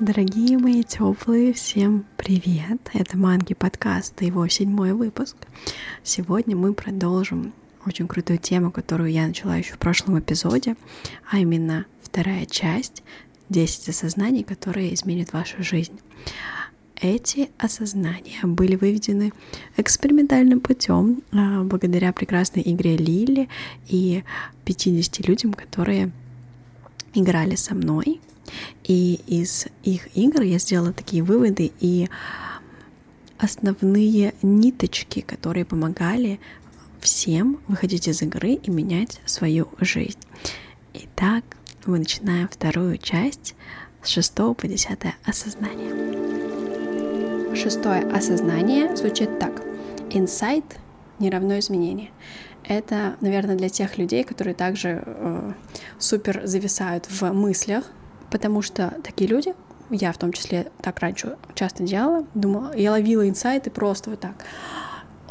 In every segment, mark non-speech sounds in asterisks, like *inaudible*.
Дорогие мои теплые, всем привет! Это Манги подкаст, его седьмой выпуск. Сегодня мы продолжим очень крутую тему, которую я начала еще в прошлом эпизоде, а именно вторая часть 10 осознаний, которые изменят вашу жизнь. Эти осознания были выведены экспериментальным путем а, благодаря прекрасной игре Лили и 50 людям, которые играли со мной. И из их игр я сделала такие выводы и основные ниточки, которые помогали всем выходить из игры и менять свою жизнь. Итак, мы начинаем вторую часть с 6 по 10 осознание. Шестое осознание звучит так. Инсайт не равно изменение. Это, наверное, для тех людей, которые также э, супер зависают в мыслях, потому что такие люди, я в том числе так раньше часто делала, думала, я ловила инсайты просто вот так.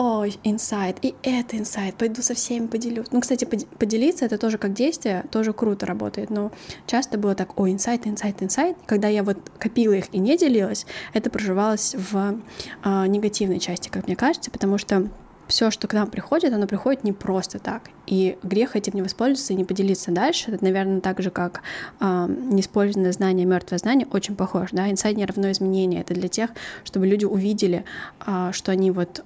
Ой, инсайт, и это инсайт, пойду со всеми поделюсь. Ну, кстати, поделиться это тоже как действие, тоже круто работает, но часто было так, ой, инсайт, инсайт, инсайт. Когда я вот копила их и не делилась, это проживалось в э, негативной части, как мне кажется, потому что все, что к нам приходит, оно приходит не просто так. И грех этим не воспользоваться и не поделиться дальше. Это, наверное, так же, как э, неиспользованное знание, мертвое знание, очень похож. Да? Инсайт не равно изменение. Это для тех, чтобы люди увидели, э, что они вот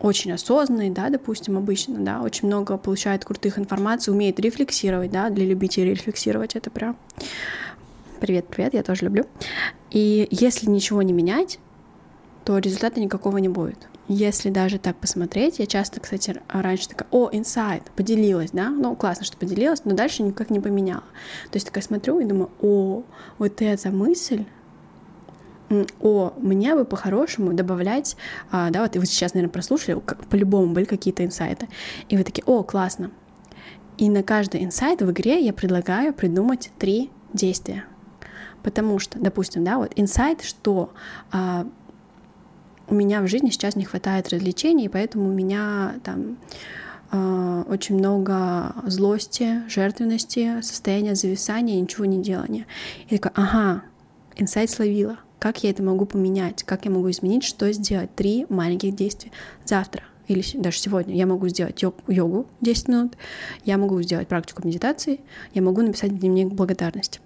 очень осознанный, да, допустим, обычно, да, очень много получает крутых информаций, умеет рефлексировать, да, для любителей рефлексировать это прям привет, привет, я тоже люблю. И если ничего не менять, то результата никакого не будет. Если даже так посмотреть, я часто, кстати, раньше такая, о, инсайт, поделилась, да, ну, классно, что поделилась, но дальше никак не поменяла. То есть такая смотрю и думаю, о, вот эта мысль, о, мне бы по-хорошему добавлять, а, да, вот вы сейчас, наверное, прослушали, по-любому были какие-то инсайты, и вы такие, о, классно. И на каждый инсайт в игре я предлагаю придумать три действия. Потому что, допустим, да, вот инсайт, что а, у меня в жизни сейчас не хватает развлечений, поэтому у меня там э, очень много злости, жертвенности, состояния зависания, ничего не делания. И такая, ага, инсайт словила. Как я это могу поменять? Как я могу изменить? Что сделать? Три маленьких действия. Завтра или даже сегодня я могу сделать йогу 10 минут, я могу сделать практику медитации, я могу написать дневник благодарности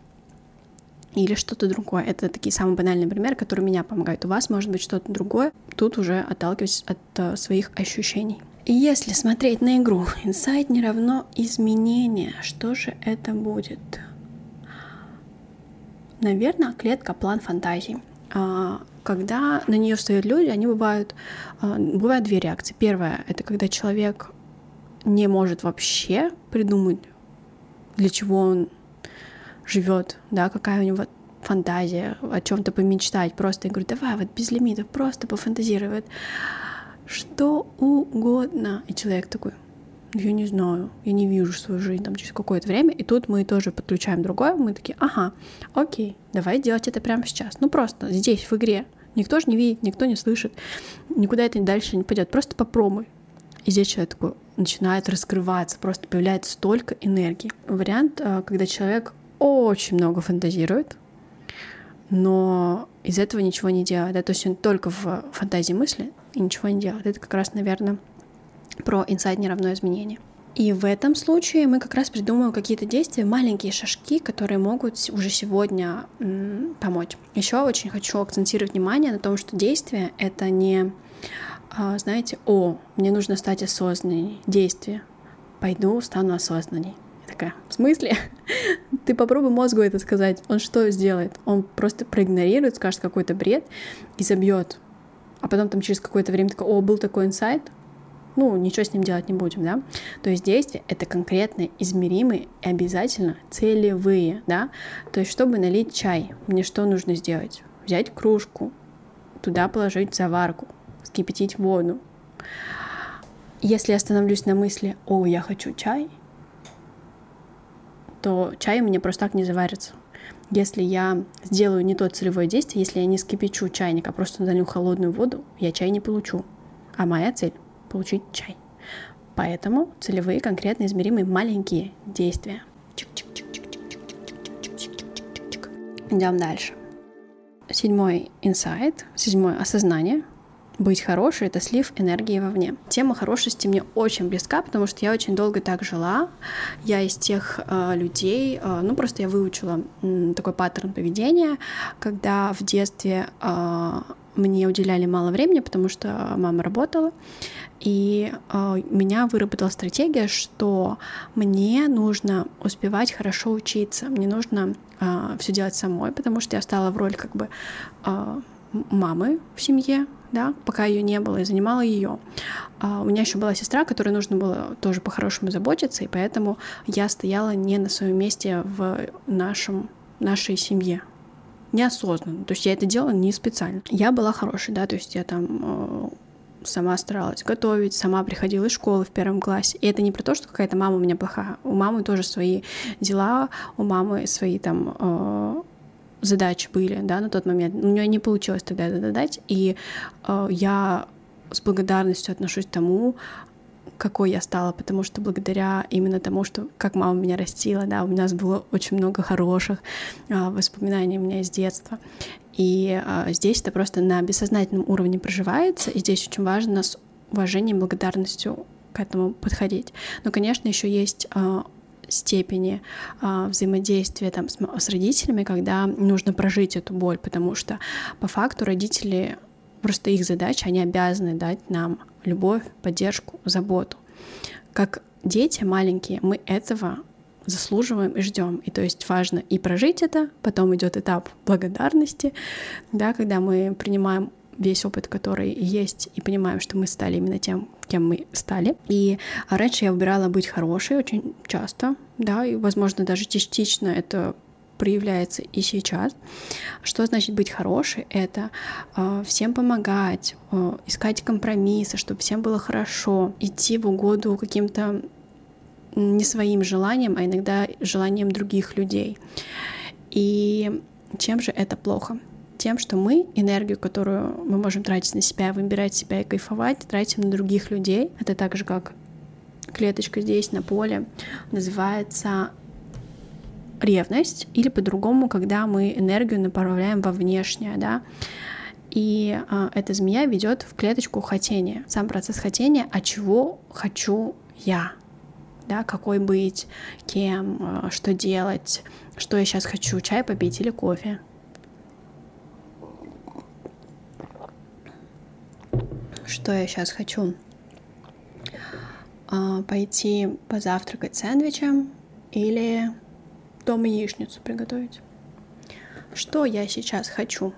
или что-то другое. Это такие самые банальные примеры, которые меня помогают. У вас может быть что-то другое. Тут уже отталкиваюсь от uh, своих ощущений. И если смотреть на игру, *laughs* инсайт не равно изменение. Что же это будет? Наверное, клетка план фантазий. Uh, когда на нее встают люди, они бывают, uh, бывают две реакции. Первая — это когда человек не может вообще придумать, для чего он живет, да, какая у него фантазия, о чем-то помечтать, просто я говорю, давай вот без лимитов, просто пофантазировать, что угодно. И человек такой, я не знаю, я не вижу свою жизнь там через какое-то время, и тут мы тоже подключаем другое, мы такие, ага, окей, давай делать это прямо сейчас, ну просто здесь, в игре, никто же не видит, никто не слышит, никуда это дальше не пойдет, просто попробуй. И здесь человек такой начинает раскрываться, просто появляется столько энергии. Вариант, э, когда человек очень много фантазирует, но из этого ничего не делает. Да? То есть он только в фантазии мысли и ничего не делает. Это как раз, наверное, про инсайт неравное изменение. И в этом случае мы как раз придумываем какие-то действия, маленькие шажки, которые могут уже сегодня помочь. Еще очень хочу акцентировать внимание на том, что действие — это не, а, знаете, о, мне нужно стать осознанней. Действие. Пойду, стану осознанней такая, в смысле? *laughs* Ты попробуй мозгу это сказать. Он что сделает? Он просто проигнорирует, скажет какой-то бред и забьет. А потом там через какое-то время такой, о, был такой инсайт, ну, ничего с ним делать не будем, да. То есть действия — это конкретные, измеримые и обязательно целевые, да. То есть, чтобы налить чай, мне что нужно сделать? Взять кружку, туда положить заварку, вскипятить воду. Если я остановлюсь на мысли, о, я хочу чай, то чай у меня просто так не заварится. Если я сделаю не то целевое действие, если я не скипячу чайник, а просто налью холодную воду, я чай не получу. А моя цель — получить чай. Поэтому целевые, конкретно измеримые маленькие действия. Идем дальше. седьмой инсайт, седьмое осознание, быть хорошей — это слив энергии вовне. Тема хорошести мне очень близка, потому что я очень долго так жила. Я из тех э, людей, э, ну просто я выучила э, такой паттерн поведения, когда в детстве э, мне уделяли мало времени, потому что мама работала, и э, меня выработала стратегия, что мне нужно успевать хорошо учиться, мне нужно э, все делать самой, потому что я стала в роль как бы э, мамы в семье, да, пока ее не было, и занимала ее. А у меня еще была сестра, которой нужно было тоже по-хорошему заботиться, и поэтому я стояла не на своем месте в нашем, нашей семье неосознанно. То есть я это делала не специально. Я была хорошей, да, то есть я там э, сама старалась готовить, сама приходила из школы в первом классе. И это не про то, что какая-то мама у меня плохая. У мамы тоже свои дела, у мамы свои там э, задачи были, да, на тот момент. У нее не получилось тогда это додать, и э, я с благодарностью отношусь к тому, какой я стала, потому что благодаря именно тому, что как мама меня растила, да, у нас было очень много хороших э, воспоминаний у меня из детства. И э, здесь это просто на бессознательном уровне проживается, и здесь очень важно с уважением, благодарностью к этому подходить. Но, конечно, еще есть э, степени э, взаимодействия там, с, с родителями, когда нужно прожить эту боль, потому что по факту родители просто их задача, они обязаны дать нам любовь, поддержку, заботу. Как дети маленькие, мы этого заслуживаем и ждем. И то есть важно и прожить это, потом идет этап благодарности, да, когда мы принимаем весь опыт, который есть, и понимаем, что мы стали именно тем, кем мы стали. И раньше я выбирала быть хорошей очень часто, да, и, возможно, даже частично это проявляется и сейчас. Что значит быть хорошей? Это э, всем помогать, э, искать компромиссы, чтобы всем было хорошо, идти в угоду каким-то не своим желанием, а иногда желанием других людей. И чем же это плохо? Тем, что мы энергию, которую мы можем тратить на себя, выбирать себя и кайфовать, тратим на других людей. Это так же, как клеточка здесь на поле называется ревность, или по-другому, когда мы энергию направляем во внешнее, да, и э, эта змея ведет в клеточку хотения. Сам процесс хотения, а чего хочу я, да, какой быть, кем, э, что делать, что я сейчас хочу, чай попить или кофе. Что я сейчас хочу? Э, пойти позавтракать сэндвичем или дома яичницу приготовить. Что я сейчас хочу?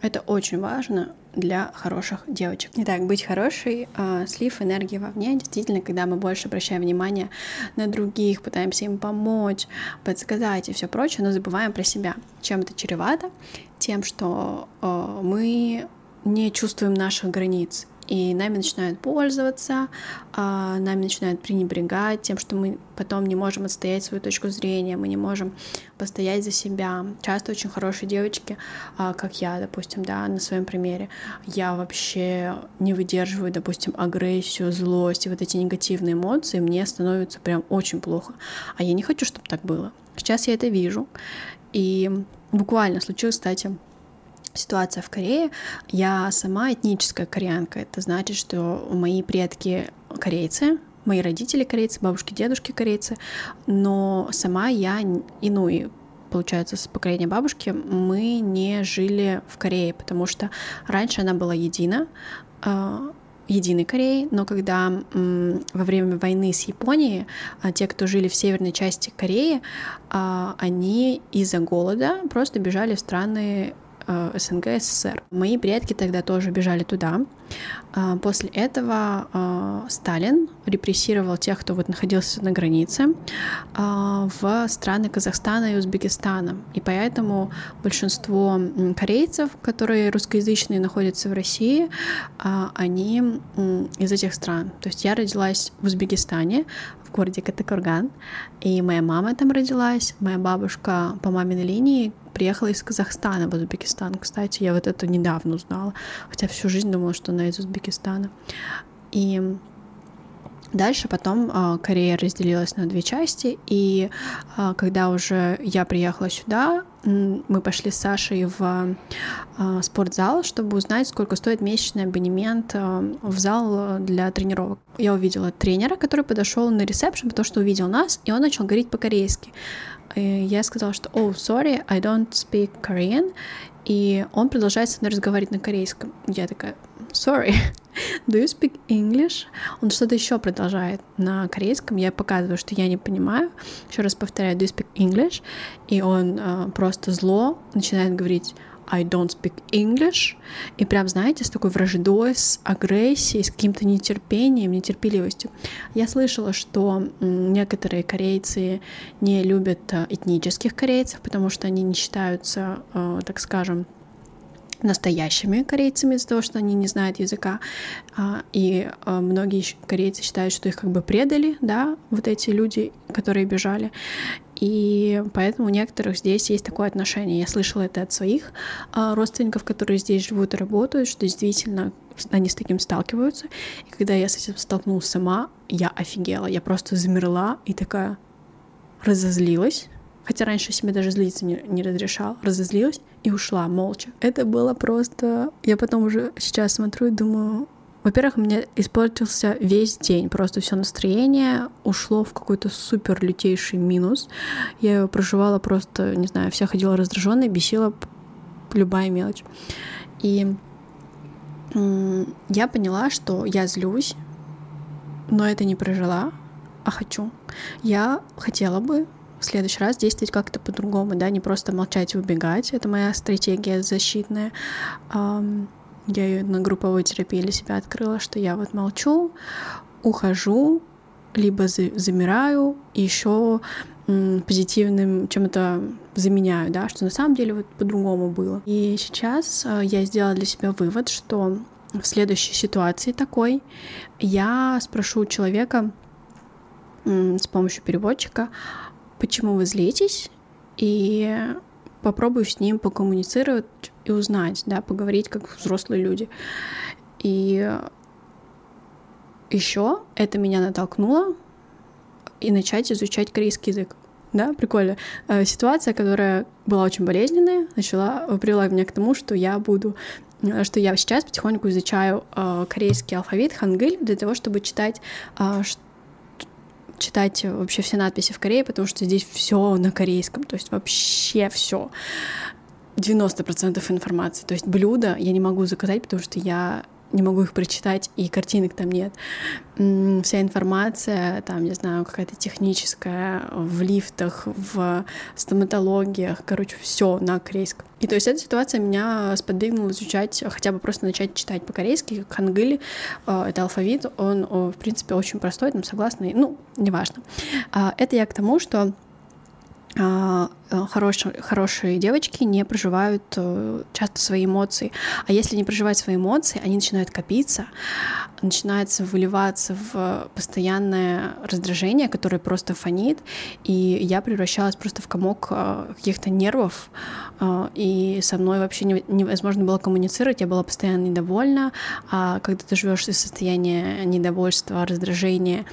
Это очень важно для хороших девочек. Итак, быть хорошей, э, слив энергии вовне, действительно, когда мы больше обращаем внимание на других, пытаемся им помочь, подсказать и все прочее, но забываем про себя. Чем это чревато? Тем, что э, мы не чувствуем наших границ и нами начинают пользоваться, а, нами начинают пренебрегать тем, что мы потом не можем отстоять свою точку зрения, мы не можем постоять за себя. Часто очень хорошие девочки, а, как я, допустим, да, на своем примере, я вообще не выдерживаю, допустим, агрессию, злость и вот эти негативные эмоции, мне становится прям очень плохо. А я не хочу, чтобы так было. Сейчас я это вижу, и буквально случилось, кстати, ситуация в Корее. Я сама этническая кореянка. Это значит, что мои предки корейцы, мои родители корейцы, бабушки, дедушки корейцы, но сама я инуи, получается, с поколения бабушки, мы не жили в Корее, потому что раньше она была едина, а, единой Кореей, но когда м, во время войны с Японией а, те, кто жили в северной части Кореи, а, они из-за голода просто бежали в страны СНГ, СССР. Мои предки тогда тоже бежали туда. А, после этого э, Сталин репрессировал тех, кто вот находился на границе, а, в страны Казахстана и Узбекистана. И поэтому большинство корейцев, которые русскоязычные находятся в России, а, они из этих стран. То есть я родилась в Узбекистане, в городе Катакурган, и моя мама там родилась, моя бабушка по маминой линии приехала из Казахстана в Узбекистан. Кстати, я вот это недавно узнала, хотя всю жизнь думала, что она из Узбекистана. И Дальше потом э, Корея разделилась на две части, и э, когда уже я приехала сюда, мы пошли с Сашей в э, спортзал, чтобы узнать, сколько стоит месячный абонемент э, в зал для тренировок. Я увидела тренера, который подошел на ресепшн, потому что увидел нас, и он начал говорить по-корейски. И я сказала, что «Oh, sorry, I don't speak Korean», и он продолжает со мной разговаривать на корейском. Я такая «Sorry, *laughs* do you speak English?» Он что-то еще продолжает на корейском. Я показываю, что я не понимаю. Еще раз повторяю «Do you speak English?» И он э, просто зло начинает говорить I don't speak English, и прям, знаете, с такой враждой, с агрессией, с каким-то нетерпением, нетерпеливостью. Я слышала, что некоторые корейцы не любят э, этнических корейцев, потому что они не считаются, э, так скажем, настоящими корейцами из-за того, что они не знают языка. А, и а, многие корейцы считают, что их как бы предали, да, вот эти люди, которые бежали. И поэтому у некоторых здесь есть такое отношение. Я слышала это от своих а, родственников, которые здесь живут и работают, что действительно они с таким сталкиваются. И когда я с этим столкнулась сама, я офигела. Я просто замерла и такая разозлилась хотя раньше себе даже злиться не, не разрешал, разозлилась и ушла молча. Это было просто... Я потом уже сейчас смотрю и думаю, во-первых, меня испортился весь день, просто все настроение ушло в какой-то супер лютейший минус. Я его проживала просто, не знаю, вся ходила раздраженная, бесила любая мелочь. И я поняла, что я злюсь, но это не прожила, а хочу. Я хотела бы в следующий раз действовать как-то по-другому, да, не просто молчать и убегать. Это моя стратегия защитная. Я ее на групповой терапии для себя открыла, что я вот молчу, ухожу, либо замираю, и еще позитивным чем-то заменяю, да, что на самом деле вот по-другому было. И сейчас а, я сделала для себя вывод, что в следующей ситуации такой я спрошу человека с помощью переводчика, почему вы злитесь, и попробую с ним покоммуницировать и узнать, да, поговорить как взрослые люди. И еще это меня натолкнуло и начать изучать корейский язык. Да, прикольно. Э, ситуация, которая была очень болезненная, начала, привела меня к тому, что я буду э, что я сейчас потихоньку изучаю э, корейский алфавит, хангыль, для того, чтобы читать, э, читать вообще все надписи в Корее, потому что здесь все на корейском, то есть вообще все. 90% информации. То есть блюда я не могу заказать, потому что я не могу их прочитать, и картинок там нет. Вся информация, там, не знаю, какая-то техническая, в лифтах, в стоматологиях, короче, все на корейском. И то есть эта ситуация меня сподвигнула изучать, хотя бы просто начать читать по-корейски. Хангыль э, — это алфавит, он, в принципе, очень простой, там согласный, ну, неважно. А, это я к тому, что э, хорошие, хорошие девочки не проживают э, часто свои эмоции. А если не проживать свои эмоции, они начинают копиться, начинается выливаться в постоянное раздражение, которое просто фонит. И я превращалась просто в комок э, каких-то нервов, и со мной вообще невозможно было коммуницировать, я была постоянно недовольна. А когда ты живешь из состояния недовольства, раздражения,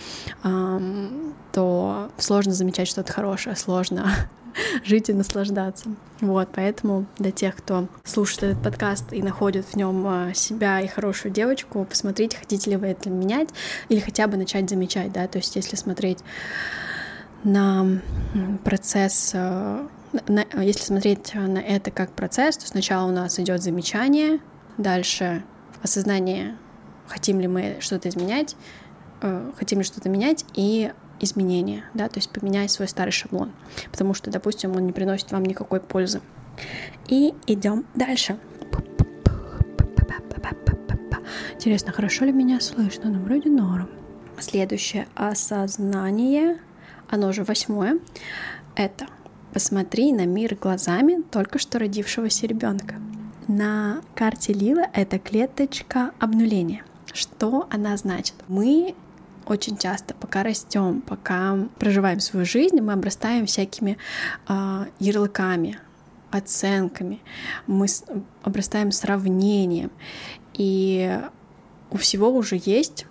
то сложно замечать что-то хорошее, сложно *laughs* жить и наслаждаться. Вот, поэтому для тех, кто слушает этот подкаст и находит в нем а, себя и хорошую девочку, посмотрите, хотите ли вы это менять или хотя бы начать замечать, да, то есть если смотреть на процесс а, если смотреть на это как процесс, то сначала у нас идет замечание, дальше осознание, хотим ли мы что-то изменять, хотим ли что-то менять, и изменения, да, то есть поменять свой старый шаблон, потому что, допустим, он не приносит вам никакой пользы. И идем дальше. Интересно, хорошо ли меня слышно? Ну, вроде норм. Следующее осознание, оно же восьмое, это посмотри на мир глазами только что родившегося ребенка. На карте Лила это клеточка обнуления. Что она значит? Мы очень часто, пока растем, пока проживаем свою жизнь, мы обрастаем всякими э, ярлыками, оценками, мы с, обрастаем сравнением, и у всего уже есть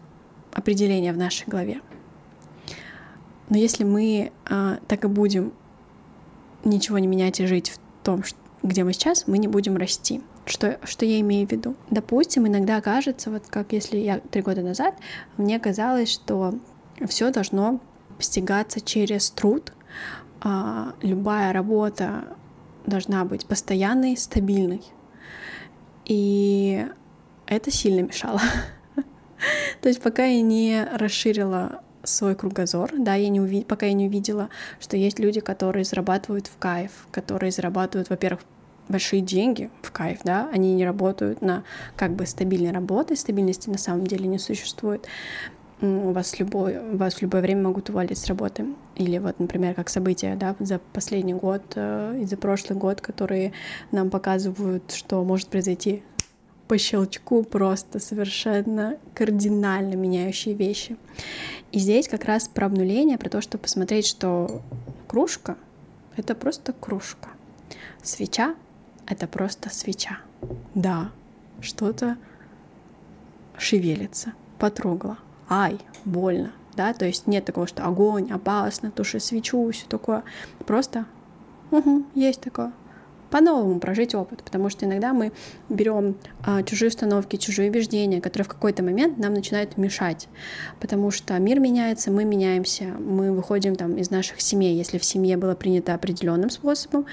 определение в нашей голове. Но если мы э, так и будем ничего не менять и жить в том, где мы сейчас, мы не будем расти. Что, что я имею в виду? Допустим, иногда кажется, вот как если я три года назад, мне казалось, что все должно постигаться через труд. А, любая работа должна быть постоянной, стабильной. И это сильно мешало. *laughs* То есть пока я не расширила свой кругозор, да, я не увид... пока я не увидела, что есть люди, которые зарабатывают в кайф, которые зарабатывают, во-первых, большие деньги в кайф, да, они не работают на как бы стабильной работе, стабильности на самом деле не существует. У вас, любой, вас в любое время могут уволить с работы. Или вот, например, как события да, за последний год э, и за прошлый год, которые нам показывают, что может произойти по щелчку просто совершенно кардинально меняющие вещи. И здесь как раз про обнуление, про то, чтобы посмотреть, что кружка — это просто кружка. Свеча — это просто свеча. Да, что-то шевелится, потрогала. Ай, больно, да, то есть нет такого, что огонь, опасно, туши свечу, все такое. Просто, угу, есть такое по-новому прожить опыт, потому что иногда мы берем а, чужие установки, чужие убеждения, которые в какой-то момент нам начинают мешать, потому что мир меняется, мы меняемся, мы выходим там из наших семей, если в семье было принято определенным способом,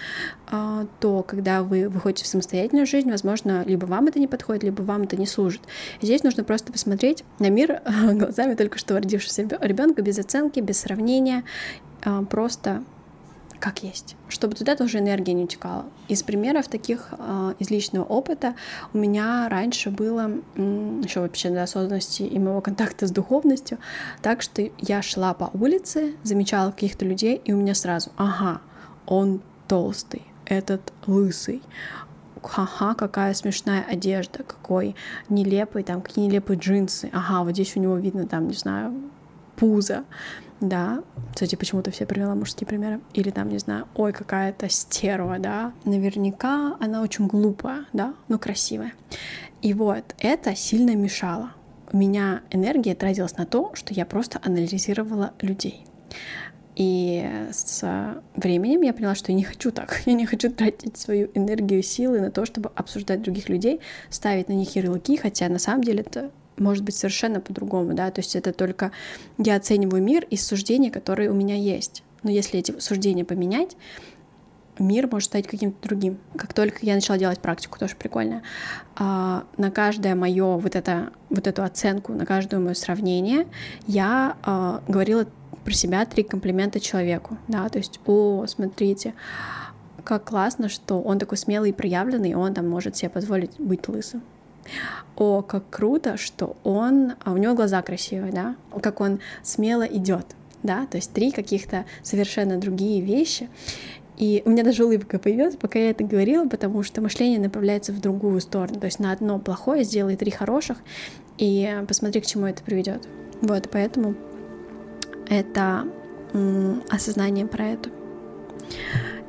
а, то когда вы выходите в самостоятельную жизнь, возможно, либо вам это не подходит, либо вам это не служит. И здесь нужно просто посмотреть на мир *laughs* глазами только что родившегося ребенка без оценки, без сравнения, а, просто как есть, чтобы туда тоже энергия не утекала. Из примеров таких э, из личного опыта у меня раньше было еще вообще до осознанности и моего контакта с духовностью, так что я шла по улице, замечала каких-то людей, и у меня сразу, ага, он толстый, этот лысый, ха-ха, какая смешная одежда, какой нелепый, там, какие нелепые джинсы, ага, вот здесь у него видно, там, не знаю, пузо, да, кстати, почему-то все привела мужские примеры, или там, не знаю, ой, какая-то стерва, да, наверняка она очень глупая, да, но красивая. И вот это сильно мешало. У меня энергия тратилась на то, что я просто анализировала людей. И с временем я поняла, что я не хочу так. *laughs* Я не хочу тратить свою энергию силы на то, чтобы обсуждать других людей, ставить на них ярлыки, хотя на самом деле это может быть совершенно по-другому, да, то есть это только я оцениваю мир из суждений, которые у меня есть. Но если эти суждения поменять, мир может стать каким-то другим. Как только я начала делать практику, тоже прикольно, а, на каждое мое вот это вот эту оценку, на каждое мое сравнение, я а, говорила про себя три комплимента человеку, да, то есть, о, смотрите, как классно, что он такой смелый и проявленный, и он там может себе позволить быть лысым о, как круто, что он, а у него глаза красивые, да, как он смело идет, да, то есть три каких-то совершенно другие вещи. И у меня даже улыбка появилась, пока я это говорила, потому что мышление направляется в другую сторону. То есть на одно плохое сделай три хороших, и посмотри, к чему это приведет. Вот, поэтому это осознание про это.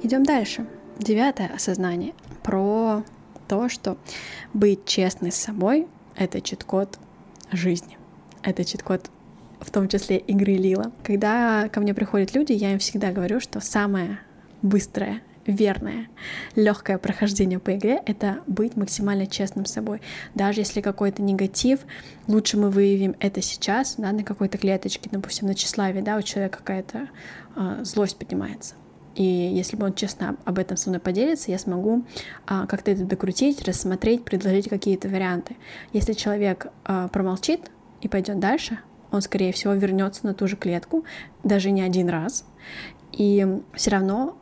Идем дальше. Девятое осознание про то, что быть честной с собой — это чит-код жизни. Это чит-код в том числе игры Лила. Когда ко мне приходят люди, я им всегда говорю, что самое быстрое верное, легкое прохождение по игре — это быть максимально честным с собой. Даже если какой-то негатив, лучше мы выявим это сейчас, да, на какой-то клеточке, допустим, на тщеславии, да, у человека какая-то э, злость поднимается. И если бы он честно об этом со мной поделится, я смогу а, как-то это докрутить, рассмотреть, предложить какие-то варианты. Если человек а, промолчит и пойдет дальше, он, скорее всего, вернется на ту же клетку, даже не один раз. И все равно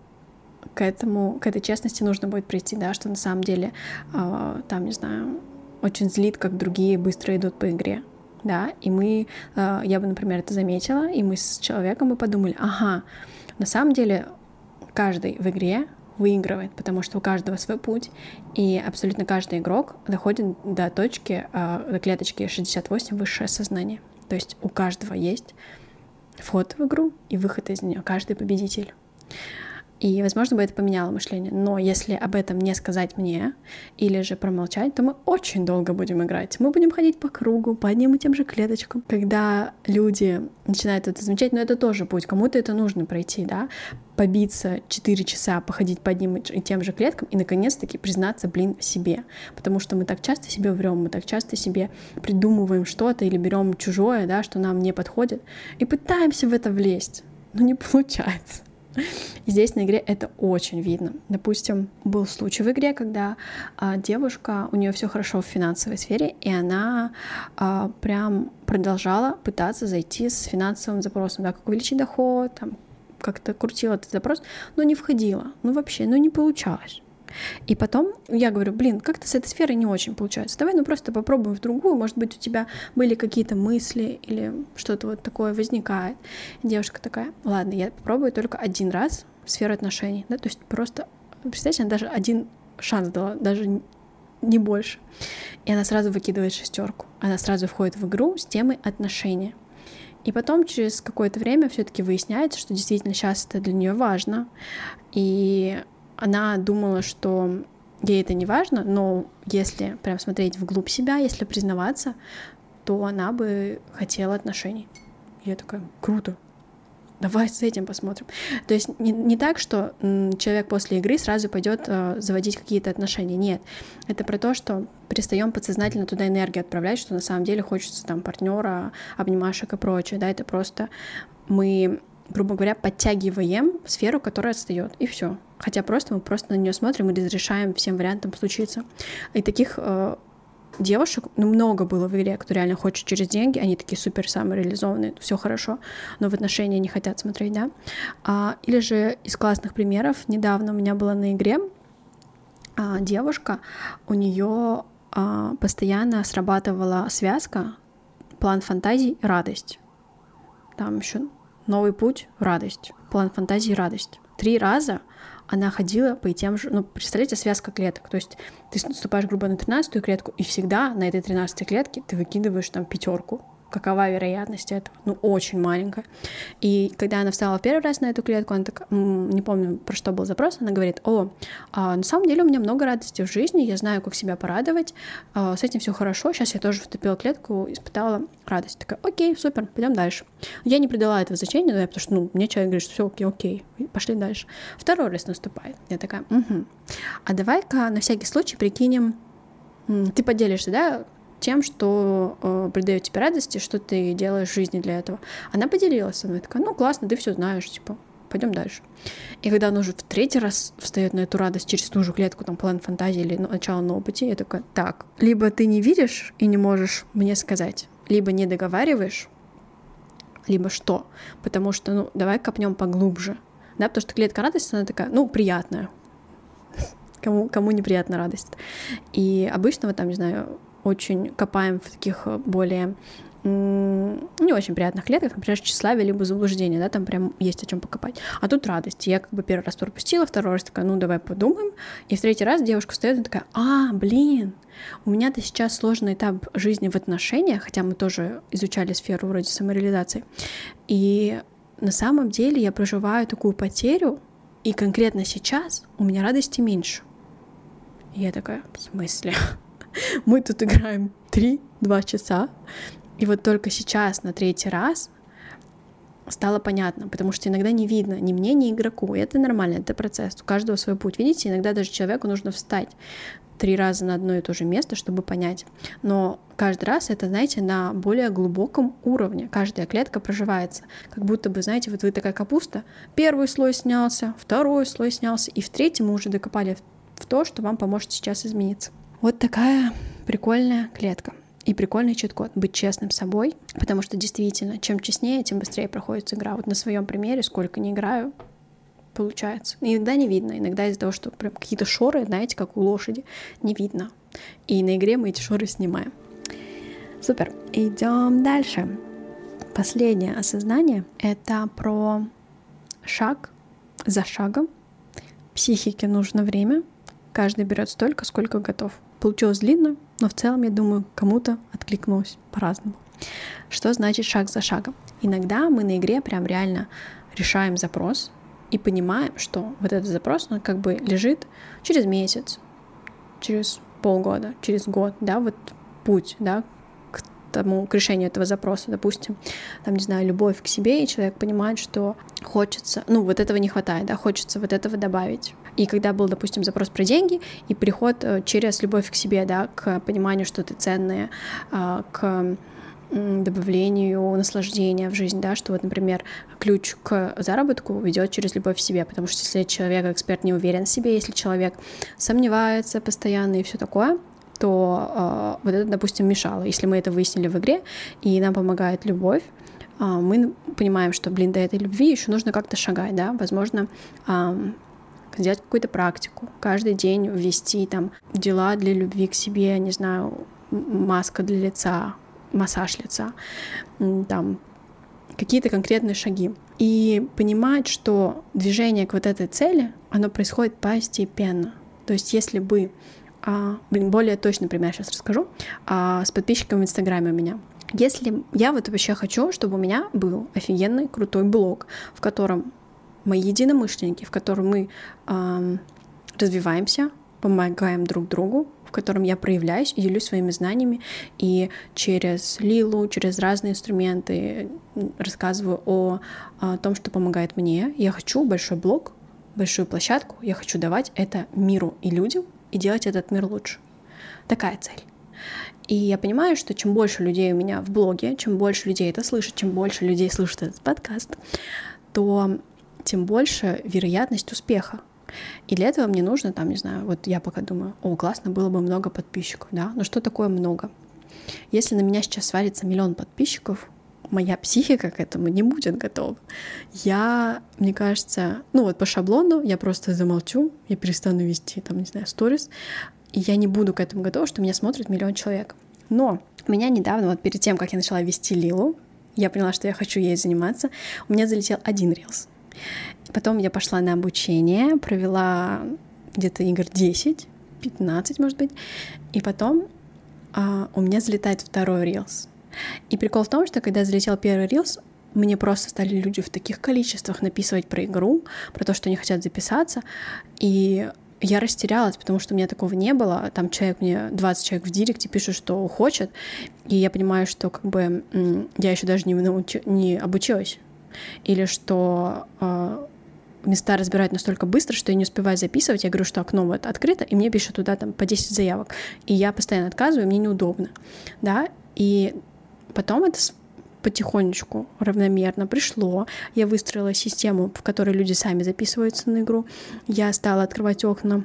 к этому, к этой честности нужно будет прийти, да, что на самом деле, э, там, не знаю, очень злит, как другие быстро идут по игре, да, и мы, э, я бы, например, это заметила, и мы с человеком бы подумали, ага, на самом деле каждый в игре выигрывает, потому что у каждого свой путь, и абсолютно каждый игрок доходит до точки, а, до клеточки 68 высшее сознание. То есть у каждого есть вход в игру и выход из нее, каждый победитель. И, возможно, бы это поменяло мышление. Но если об этом не сказать мне или же промолчать, то мы очень долго будем играть. Мы будем ходить по кругу, по одним и тем же клеточкам. Когда люди начинают это замечать, но это тоже путь, кому-то это нужно пройти, да, побиться 4 часа, походить по одним и тем же клеткам и, наконец-таки, признаться, блин, себе. Потому что мы так часто себе врем, мы так часто себе придумываем что-то или берем чужое, да, что нам не подходит, и пытаемся в это влезть, но не получается. Здесь на игре это очень видно. Допустим, был случай в игре, когда а, девушка, у нее все хорошо в финансовой сфере, и она а, прям продолжала пытаться зайти с финансовым запросом, да, как увеличить доход, там, как-то крутила этот запрос, но не входила, ну вообще, ну не получалось. И потом я говорю, блин, как-то с этой сферой не очень получается. Давай ну просто попробуем в другую. Может быть, у тебя были какие-то мысли или что-то вот такое возникает. И девушка такая, ладно, я попробую только один раз в сферу отношений. Да? То есть просто, представьте, она даже один шанс дала, даже не больше. И она сразу выкидывает шестерку. Она сразу входит в игру с темой отношения. И потом через какое-то время все-таки выясняется, что действительно сейчас это для нее важно. И она думала, что ей это не важно, но если прям смотреть вглубь себя, если признаваться, то она бы хотела отношений. я такая, круто, давай с этим посмотрим. То есть не, не так, что человек после игры сразу пойдет э, заводить какие-то отношения. Нет. Это про то, что перестаем подсознательно туда энергию отправлять, что на самом деле хочется там партнера, обнимашек и прочее. Да, это просто мы грубо говоря, подтягиваем сферу, которая отстает, и все. Хотя просто мы просто на нее смотрим и разрешаем всем вариантам случиться. И таких э, девушек, ну, много было в игре, кто реально хочет через деньги, они такие супер самореализованные, все хорошо, но в отношения не хотят смотреть, да. А, или же из классных примеров, недавно у меня была на игре а, девушка, у нее а, постоянно срабатывала связка, план фантазий, радость. Там еще новый путь, радость, план фантазии, радость. Три раза она ходила по тем же, ну, представляете, связка клеток, то есть ты наступаешь, грубо, на 13 клетку, и всегда на этой 13 клетке ты выкидываешь там пятерку, какова вероятность этого? Ну, очень маленькая. И когда она встала в первый раз на эту клетку, она так, не помню, про что был запрос, она говорит, о, а, на самом деле у меня много радости в жизни, я знаю, как себя порадовать, а, с этим все хорошо, сейчас я тоже вступила в клетку, испытала радость. Такая, окей, супер, пойдем дальше. Я не придала этого значения, да, потому что, ну, мне человек говорит, что все окей, окей, пошли дальше. Второй раз наступает. Я такая, угу. А давай-ка на всякий случай прикинем, ты поделишься, да, тем, что э, придает тебе радости, что ты делаешь в жизни для этого. Она поделилась со мной, такая, ну классно, ты все знаешь, типа, пойдем дальше. И когда она уже в третий раз встает на эту радость через ту же клетку, там, план фантазии или ну, начало на опыте, я такая, так, либо ты не видишь и не можешь мне сказать, либо не договариваешь, либо что, потому что, ну, давай копнем поглубже, да, потому что клетка радости, она такая, ну, приятная, *laughs* кому, кому неприятна радость. И обычно, вот там, не знаю, очень копаем в таких э, более не очень приятных клетках, например, тщеславие либо заблуждение, да, там прям есть о чем покопать. А тут радость. Я как бы первый раз пропустила, второй раз такая, ну давай подумаем. И в третий раз девушка встает и такая, а, блин, у меня-то сейчас сложный этап жизни в отношениях, хотя мы тоже изучали сферу вроде самореализации. И на самом деле я проживаю такую потерю, и конкретно сейчас у меня радости меньше. И я такая, в смысле? Мы тут играем 3-2 часа, и вот только сейчас, на третий раз, стало понятно, потому что иногда не видно ни мне, ни игроку. И это нормально, это процесс. У каждого свой путь. Видите, иногда даже человеку нужно встать три раза на одно и то же место, чтобы понять. Но каждый раз это, знаете, на более глубоком уровне. Каждая клетка проживается. Как будто бы, знаете, вот вы такая капуста, первый слой снялся, второй слой снялся, и в третьем мы уже докопали в то, что вам поможет сейчас измениться. Вот такая прикольная клетка и прикольный чит-код — быть честным собой, потому что действительно, чем честнее, тем быстрее проходит игра. Вот на своем примере, сколько не играю, получается. Иногда не видно, иногда из-за того, что прям какие-то шоры, знаете, как у лошади, не видно. И на игре мы эти шоры снимаем. Супер. Идем дальше. Последнее осознание — это про шаг за шагом. Психике нужно время. Каждый берет столько, сколько готов. Получилось длинно, но в целом, я думаю, кому-то откликнулось по-разному. Что значит шаг за шагом? Иногда мы на игре прям реально решаем запрос, и понимаем, что вот этот запрос, он как бы лежит через месяц, через полгода, через год, да, вот путь, да, к тому, к решению этого запроса, допустим, там, не знаю, любовь к себе, и человек понимает, что хочется, ну, вот этого не хватает, да, хочется вот этого добавить. И когда был, допустим, запрос про деньги и приход э, через любовь к себе, да, к пониманию, что ты ценная, а, к добавлению наслаждения в жизнь, да, что вот, например, ключ к заработку ведет через любовь к себе, потому что если человек, эксперт, не уверен в себе, если человек сомневается постоянно и все такое, то э, вот это, допустим, мешало. Если мы это выяснили в игре, и нам помогает любовь, э, мы понимаем, что, блин, до этой любви еще нужно как-то шагать, да, возможно, э, сделать какую-то практику, каждый день ввести там дела для любви к себе, не знаю, маска для лица, массаж лица, там какие-то конкретные шаги. И понимать, что движение к вот этой цели, оно происходит постепенно. То есть если бы, а, блин, более точно пример сейчас расскажу, а, с подписчиками в Инстаграме у меня. Если я вот вообще хочу, чтобы у меня был офигенный, крутой блог, в котором мои единомышленники, в котором мы а, развиваемся, помогаем друг другу, в котором я проявляюсь и делюсь своими знаниями, и через Лилу, через разные инструменты рассказываю о, о том, что помогает мне. Я хочу большой блог, большую площадку, я хочу давать это миру и людям и делать этот мир лучше. Такая цель. И я понимаю, что чем больше людей у меня в блоге, чем больше людей это слышат, чем больше людей слышат этот подкаст, то тем больше вероятность успеха. И для этого мне нужно, там, не знаю, вот я пока думаю, о, классно, было бы много подписчиков, да, но что такое много? Если на меня сейчас свалится миллион подписчиков, моя психика к этому не будет готова. Я, мне кажется, ну вот по шаблону я просто замолчу, я перестану вести, там, не знаю, сторис, и я не буду к этому готова, что меня смотрит миллион человек. Но меня недавно, вот перед тем, как я начала вести Лилу, я поняла, что я хочу ей заниматься, у меня залетел один рилс. Потом я пошла на обучение, провела где-то игр 10, 15, может быть. И потом а, у меня залетает второй рилс. И прикол в том, что когда залетел первый рилс, мне просто стали люди в таких количествах написывать про игру, про то, что они хотят записаться. И я растерялась, потому что у меня такого не было. Там человек мне, 20 человек в директе пишут, что хочет. И я понимаю, что как бы я еще даже не, научи, не обучилась. Или что а, места разбирают настолько быстро, что я не успеваю записывать. Я говорю, что окно вот открыто, и мне пишут туда там по 10 заявок. И я постоянно отказываю, мне неудобно. Да, и потом это потихонечку, равномерно пришло. Я выстроила систему, в которой люди сами записываются на игру. Я стала открывать окна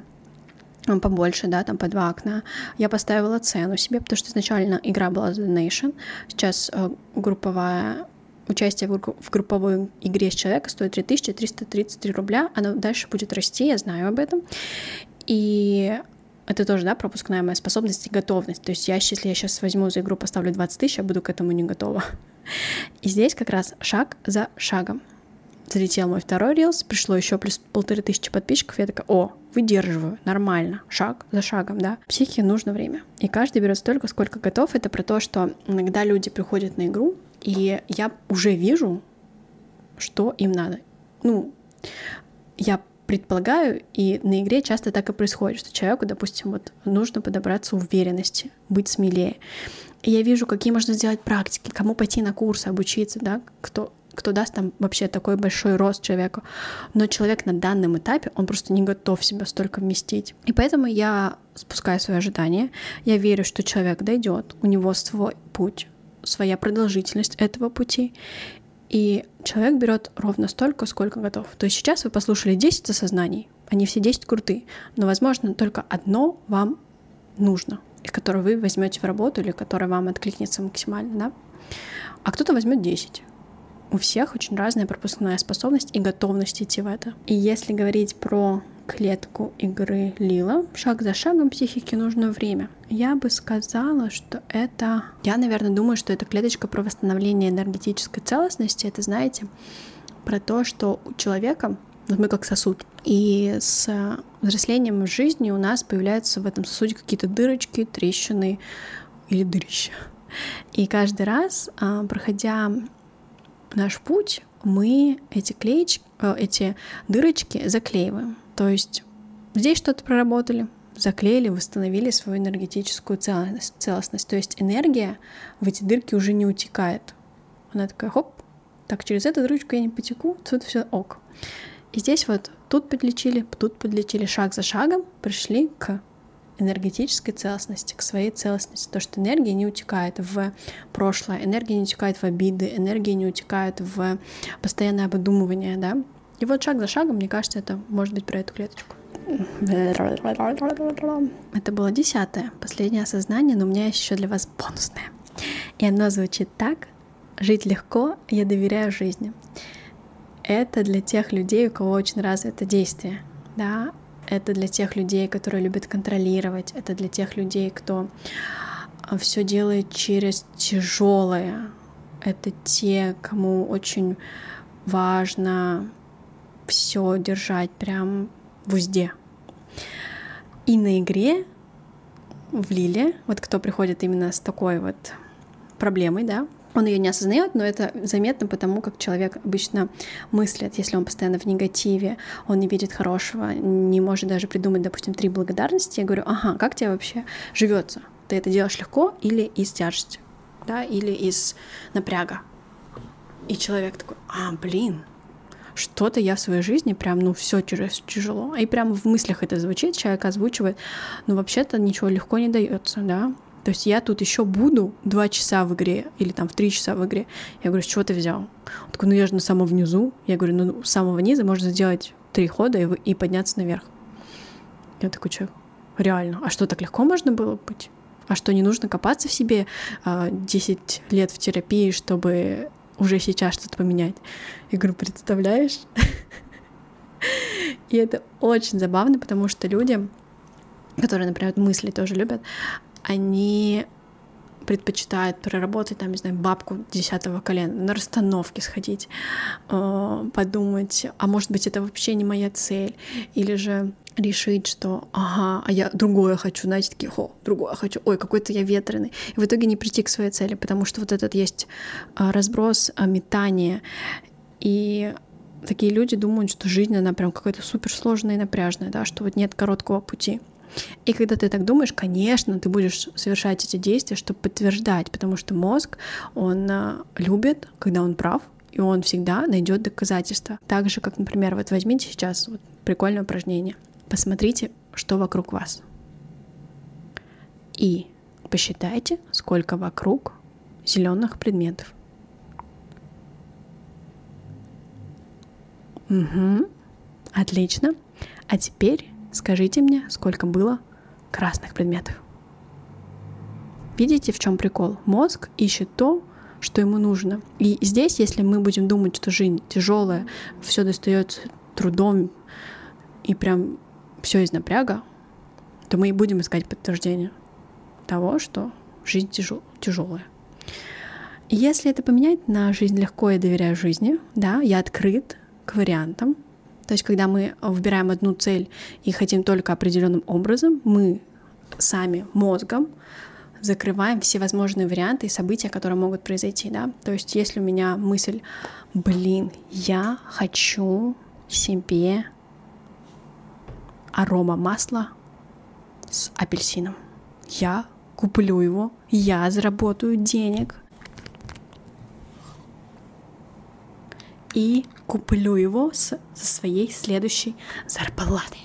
побольше, да, там по два окна. Я поставила цену себе, потому что изначально игра была The Nation, сейчас э, групповая участие в групповой игре с человека стоит 3333 рубля, оно дальше будет расти, я знаю об этом. И это тоже, да, пропускная моя способность и готовность. То есть я, если я сейчас возьму за игру, поставлю 20 тысяч, я буду к этому не готова. И здесь как раз шаг за шагом. Залетел мой второй рилс, пришло еще плюс полторы тысячи подписчиков, я такая, о, выдерживаю, нормально, шаг за шагом, да. Психике нужно время. И каждый берет столько, сколько готов. Это про то, что иногда люди приходят на игру, и я уже вижу, что им надо. Ну, я предполагаю, и на игре часто так и происходит, что человеку, допустим, вот нужно подобраться уверенности, быть смелее. И я вижу, какие можно сделать практики, кому пойти на курсы, обучиться, да, кто, кто даст там вообще такой большой рост человеку. Но человек на данном этапе, он просто не готов себя столько вместить. И поэтому я спускаю свои ожидания. Я верю, что человек дойдет, у него свой путь, своя продолжительность этого пути. И человек берет ровно столько, сколько готов. То есть сейчас вы послушали 10 осознаний, они все 10 круты, но, возможно, только одно вам нужно, и которое вы возьмете в работу или которое вам откликнется максимально, да? А кто-то возьмет 10. У всех очень разная пропускная способность и готовность идти в это. И если говорить про клетку игры Лила. Шаг за шагом психике нужно время. Я бы сказала, что это... Я, наверное, думаю, что это клеточка про восстановление энергетической целостности. Это, знаете, про то, что у человека вот мы как сосуд. И с взрослением в жизни у нас появляются в этом сосуде какие-то дырочки, трещины или дырища. И каждый раз, а, проходя наш путь, мы эти клеечки, э, эти дырочки заклеиваем. То есть здесь что-то проработали, заклеили, восстановили свою энергетическую целостность. То есть энергия в эти дырки уже не утекает. Она такая, хоп, так через эту дырочку я не потеку, тут все ок. И здесь вот тут подлечили, тут подлечили, шаг за шагом пришли к энергетической целостности, к своей целостности. То, что энергия не утекает в прошлое, энергия не утекает в обиды, энергия не утекает в постоянное обдумывание, да. И вот шаг за шагом, мне кажется, это может быть про эту клеточку. Это было десятое, последнее осознание, но у меня есть еще для вас бонусное. И оно звучит так. Жить легко, я доверяю жизни. Это для тех людей, у кого очень развито действие. Да? Это для тех людей, которые любят контролировать. Это для тех людей, кто а, все делает через тяжелое. Это те, кому очень важно все держать прям в узде. И на игре в Лиле, вот кто приходит именно с такой вот проблемой, да, он ее не осознает, но это заметно потому, как человек обычно мыслит, если он постоянно в негативе, он не видит хорошего, не может даже придумать, допустим, три благодарности. Я говорю, ага, как тебе вообще живется? Ты это делаешь легко или из тяжести, да, или из напряга? И человек такой, а, блин, что-то я в своей жизни прям, ну, все тяжело. И прямо в мыслях это звучит, человек озвучивает, ну, вообще-то ничего легко не дается, да. То есть я тут еще буду два часа в игре или там в три часа в игре. Я говорю, с чего ты взял? Он такой, ну я же на самом внизу. Я говорю, ну с самого низа можно сделать три хода и, и подняться наверх. Я такой, человек, реально, а что, так легко можно было быть? А что, не нужно копаться в себе э, а, 10 лет в терапии, чтобы уже сейчас что-то поменять. Я говорю, представляешь? И это очень забавно, потому что люди, которые, например, мысли тоже любят, они предпочитают проработать, там, не знаю, бабку десятого колена, на расстановке сходить, э, подумать, а может быть, это вообще не моя цель, или же решить, что ага, а я другое хочу, знаете, такие, хо, другое хочу, ой, какой-то я ветреный. И в итоге не прийти к своей цели, потому что вот этот есть а, разброс, а, метание. И такие люди думают, что жизнь, она прям какая-то суперсложная и напряжная, да, что вот нет короткого пути. И когда ты так думаешь, конечно, ты будешь совершать эти действия, чтобы подтверждать, потому что мозг, он а, любит, когда он прав, и он всегда найдет доказательства. Так же, как, например, вот возьмите сейчас вот прикольное упражнение. Посмотрите, что вокруг вас. И посчитайте, сколько вокруг зеленых предметов. Угу. Отлично. А теперь скажите мне, сколько было красных предметов. Видите, в чем прикол? Мозг ищет то, что ему нужно. И здесь, если мы будем думать, что жизнь тяжелая, все достается трудом и прям все из напряга, то мы и будем искать подтверждение того, что жизнь тяжел, тяжелая. Если это поменять на жизнь легко, я доверяю жизни, да, я открыт к вариантам. То есть, когда мы выбираем одну цель и хотим только определенным образом, мы сами мозгом закрываем все возможные варианты и события, которые могут произойти, да. То есть, если у меня мысль, блин, я хочу себе арома масла с апельсином. Я куплю его, я заработаю денег и куплю его со своей следующей зарплаты.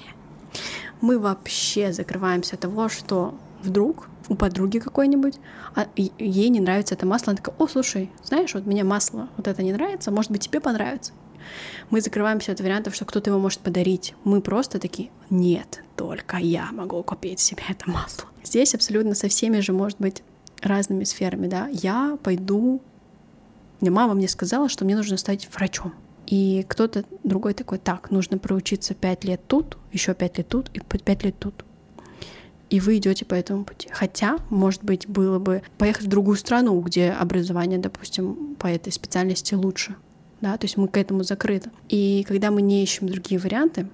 Мы вообще закрываемся от того, что вдруг у подруги какой-нибудь, а ей не нравится это масло, она такая, о, слушай, знаешь, вот мне масло вот это не нравится, может быть, тебе понравится. Мы закрываемся от вариантов, что кто-то его может подарить. Мы просто такие, нет, только я могу купить себе это масло. Здесь абсолютно со всеми же может быть разными сферами, да. Я пойду... Мне мама мне сказала, что мне нужно стать врачом. И кто-то другой такой, так, нужно проучиться пять лет тут, еще пять лет тут и пять лет тут. И вы идете по этому пути. Хотя, может быть, было бы поехать в другую страну, где образование, допустим, по этой специальности лучше да, то есть мы к этому закрыты. И когда мы не ищем другие варианты,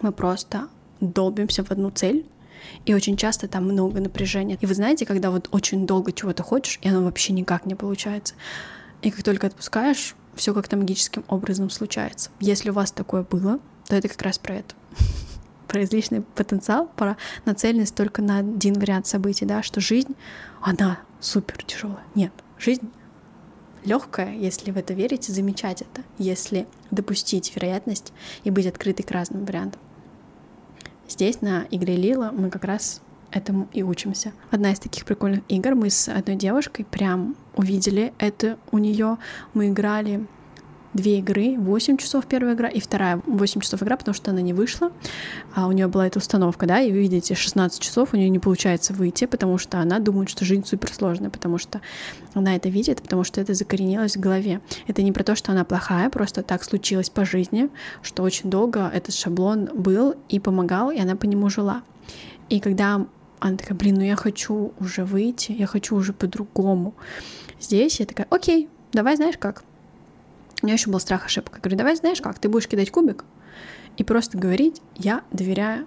мы просто долбимся в одну цель, и очень часто там много напряжения. И вы знаете, когда вот очень долго чего-то хочешь, и оно вообще никак не получается, и как только отпускаешь, все как-то магическим образом случается. Если у вас такое было, то это как раз про это. *laughs* Про излишний потенциал, про нацеленность только на один вариант событий, да, что жизнь, она супер тяжелая. Нет, жизнь легкая, если в это верите, замечать это, если допустить вероятность и быть открытой к разным вариантам. Здесь на игре Лила мы как раз этому и учимся. Одна из таких прикольных игр, мы с одной девушкой прям увидели это у нее. Мы играли две игры, 8 часов первая игра и вторая 8 часов игра, потому что она не вышла, а у нее была эта установка, да, и вы видите, 16 часов у нее не получается выйти, потому что она думает, что жизнь суперсложная, потому что она это видит, потому что это закоренилось в голове. Это не про то, что она плохая, просто так случилось по жизни, что очень долго этот шаблон был и помогал, и она по нему жила. И когда она такая, блин, ну я хочу уже выйти, я хочу уже по-другому. Здесь я такая, окей, давай знаешь как. У меня еще был страх ошибок. Я говорю, давай знаешь как, ты будешь кидать кубик и просто говорить, я доверяю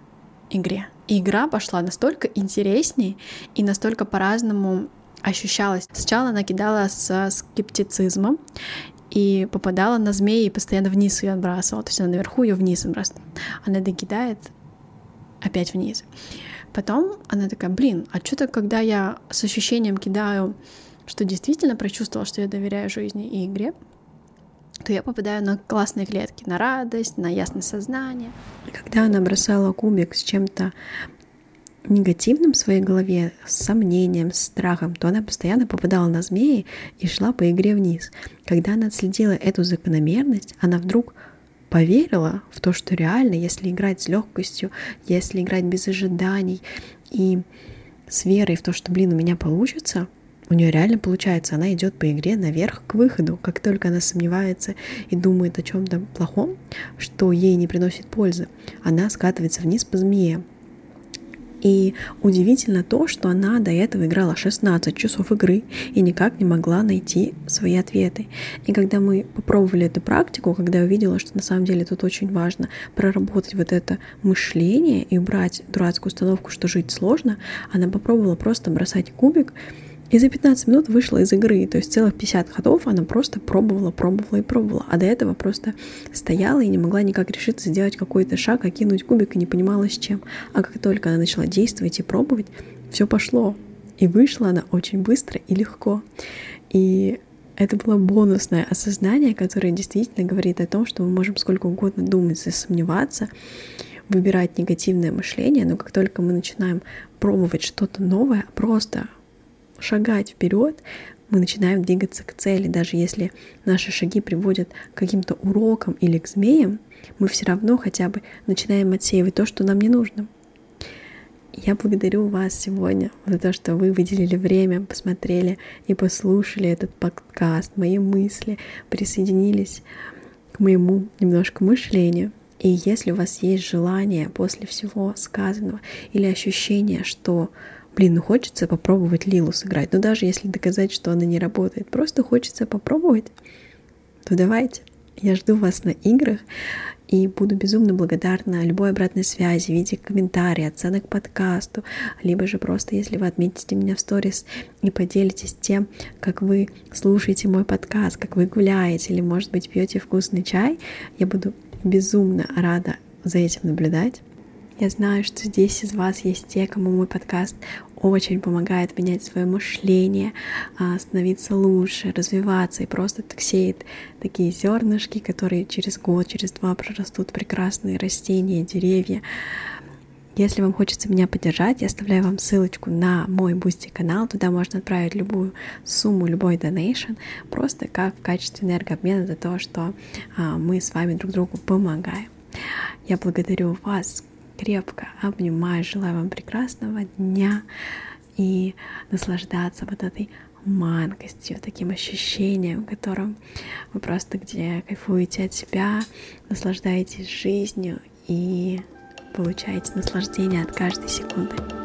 игре. И игра пошла настолько интереснее и настолько по-разному ощущалась. Сначала она кидала с скептицизмом и попадала на змеи и постоянно вниз ее отбрасывала. То есть она наверху ее вниз отбрасывала. Она докидает опять вниз. Потом она такая, блин, а что-то, когда я с ощущением кидаю, что действительно прочувствовала, что я доверяю жизни и игре, то я попадаю на классные клетки, на радость, на ясное сознание. Когда она бросала кубик с чем-то негативным в своей голове, с сомнением, с страхом, то она постоянно попадала на змеи и шла по игре вниз. Когда она отследила эту закономерность, она вдруг поверила в то, что реально, если играть с легкостью, если играть без ожиданий и с верой в то, что, блин, у меня получится, у нее реально получается. Она идет по игре наверх к выходу. Как только она сомневается и думает о чем-то плохом, что ей не приносит пользы, она скатывается вниз по змее. И удивительно то, что она до этого играла 16 часов игры и никак не могла найти свои ответы. И когда мы попробовали эту практику, когда я увидела, что на самом деле тут очень важно проработать вот это мышление и убрать дурацкую установку, что жить сложно, она попробовала просто бросать кубик и за 15 минут вышла из игры, то есть целых 50 ходов она просто пробовала, пробовала и пробовала. А до этого просто стояла и не могла никак решиться сделать какой-то шаг, окинуть кубик и не понимала с чем. А как только она начала действовать и пробовать, все пошло. И вышла она очень быстро и легко. И это было бонусное осознание, которое действительно говорит о том, что мы можем сколько угодно думать и сомневаться, выбирать негативное мышление, но как только мы начинаем пробовать что-то новое, просто шагать вперед, мы начинаем двигаться к цели. Даже если наши шаги приводят к каким-то урокам или к змеям, мы все равно хотя бы начинаем отсеивать то, что нам не нужно. Я благодарю вас сегодня за то, что вы выделили время, посмотрели и послушали этот подкаст, мои мысли, присоединились к моему немножко мышлению. И если у вас есть желание после всего сказанного или ощущение, что блин, ну хочется попробовать Лилу сыграть. Но даже если доказать, что она не работает, просто хочется попробовать, то давайте. Я жду вас на играх и буду безумно благодарна любой обратной связи в виде комментариев, оценок подкасту, либо же просто, если вы отметите меня в сторис и поделитесь тем, как вы слушаете мой подкаст, как вы гуляете, или, может быть, пьете вкусный чай, я буду безумно рада за этим наблюдать. Я знаю, что здесь из вас есть те, кому мой подкаст очень помогает менять свое мышление, а, становиться лучше, развиваться и просто так сеет такие зернышки, которые через год, через два прорастут прекрасные растения, деревья. Если вам хочется меня поддержать, я оставляю вам ссылочку на мой Бусти канал. Туда можно отправить любую сумму, любой донейшн, просто как в качестве энергообмена за то, что а, мы с вами друг другу помогаем. Я благодарю вас крепко обнимаю, желаю вам прекрасного дня и наслаждаться вот этой манкостью, таким ощущением, в котором вы просто где кайфуете от себя, наслаждаетесь жизнью и получаете наслаждение от каждой секунды.